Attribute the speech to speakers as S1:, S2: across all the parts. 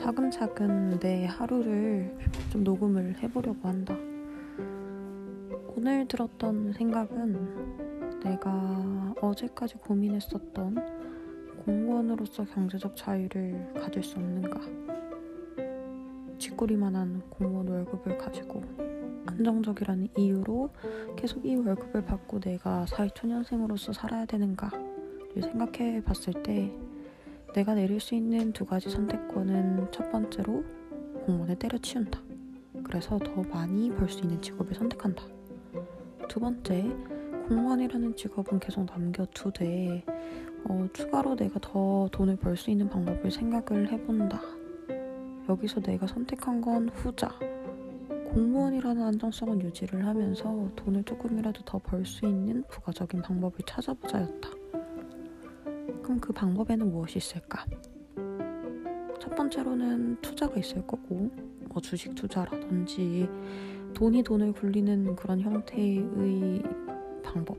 S1: 차근차근 내 하루를 좀 녹음을 해보려고 한다. 오늘 들었던 생각은 내가 어제까지 고민했었던 공무원으로서 경제적 자유를 가질 수 없는가. 쥐꼬리만한 공무원 월급을 가지고 안정적이라는 이유로 계속 이 월급을 받고 내가 사회초년생으로서 살아야 되는가를 생각해 봤을 때 내가 내릴 수 있는 두 가지 선택권은 첫 번째로 공무원을 때려치운다. 그래서 더 많이 벌 수 있는 직업을 선택한다. 두 번째, 공무원이라는 직업은 계속 남겨두되 어, 추가로 내가 더 돈을 벌 수 있는 방법을 생각을 해본다. 여기서 내가 선택한 건 후자. 공무원이라는 안정성은 유지를 하면서 돈을 조금이라도 더 벌 수 있는 부가적인 방법을 찾아보자였다. 그럼 그 방법에는 무엇이 있을까? 첫 번째로는 투자가 있을 거고, 뭐 주식 투자라든지 돈이 돈을 굴리는 그런 형태의 방법.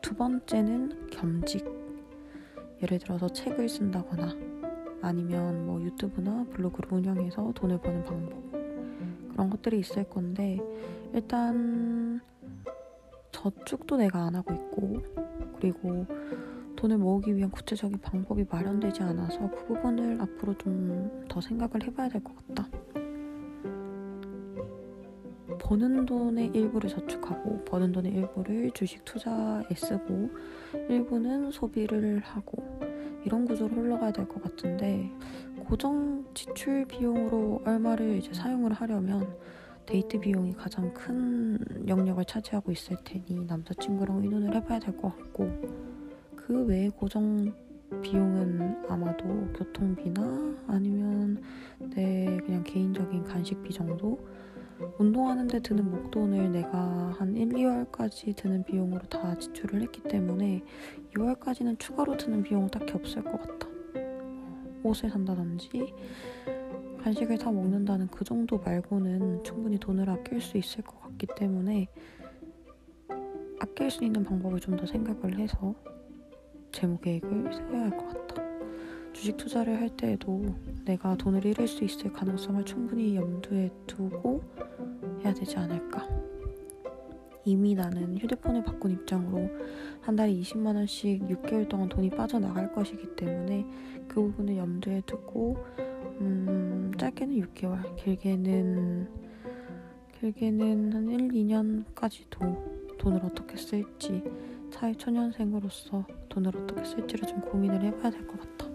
S1: 두 번째는 겸직. 예를 들어서 책을 쓴다거나 아니면 뭐 유튜브나 블로그를 운영해서 돈을 버는 방법. 그런 것들이 있을 건데, 일단 저축도 내가 안 하고 있고, 그리고 돈을 모으기 위한 구체적인 방법이 마련되지 않아서 그 부분을 앞으로 좀 더 생각을 해봐야 될 것 같다. 버는 돈의 일부를 저축하고 버는 돈의 일부를 주식 투자에 쓰고 일부는 소비를 하고 이런 구조로 흘러가야 될 것 같은데 고정 지출 비용으로 얼마를 이제 사용을 하려면 데이트 비용이 가장 큰 영역을 차지하고 있을 테니 남자친구랑 의논을 해봐야 될 것 같고 그 외에 고정 비용은 아마도 교통비나 아니면 내 그냥 개인적인 간식비 정도 운동하는데 드는 목돈을 내가 한 1, 2월까지 드는 비용으로 다 지출을 했기 때문에 6월까지는 추가로 드는 비용은 딱히 없을 것 같다. 옷을 산다든지 간식을 사 먹는다는 그 정도 말고는 충분히 돈을 아낄 수 있을 것 같기 때문에 아낄 수 있는 방법을 좀 더 생각을 해서 재무 계획을 세워야 할 것 같다. 주식 투자를 할 때에도 내가 돈을 잃을 수 있을 가능성을 충분히 염두에 두고 해야 되지 않을까. 이미 나는 휴대폰을 바꾼 입장으로 한 달에 20만 원씩 6개월 동안 돈이 빠져나갈 것이기 때문에 그 부분을 염두에 두고 음, 짧게는 6개월, 길게는 길게는 한 1, 2년까지도 돈을 어떻게 쓸지 사회 초년생으로서 돈을 어떻게 쓸지를 좀 고민을 해봐야 될 것 같아.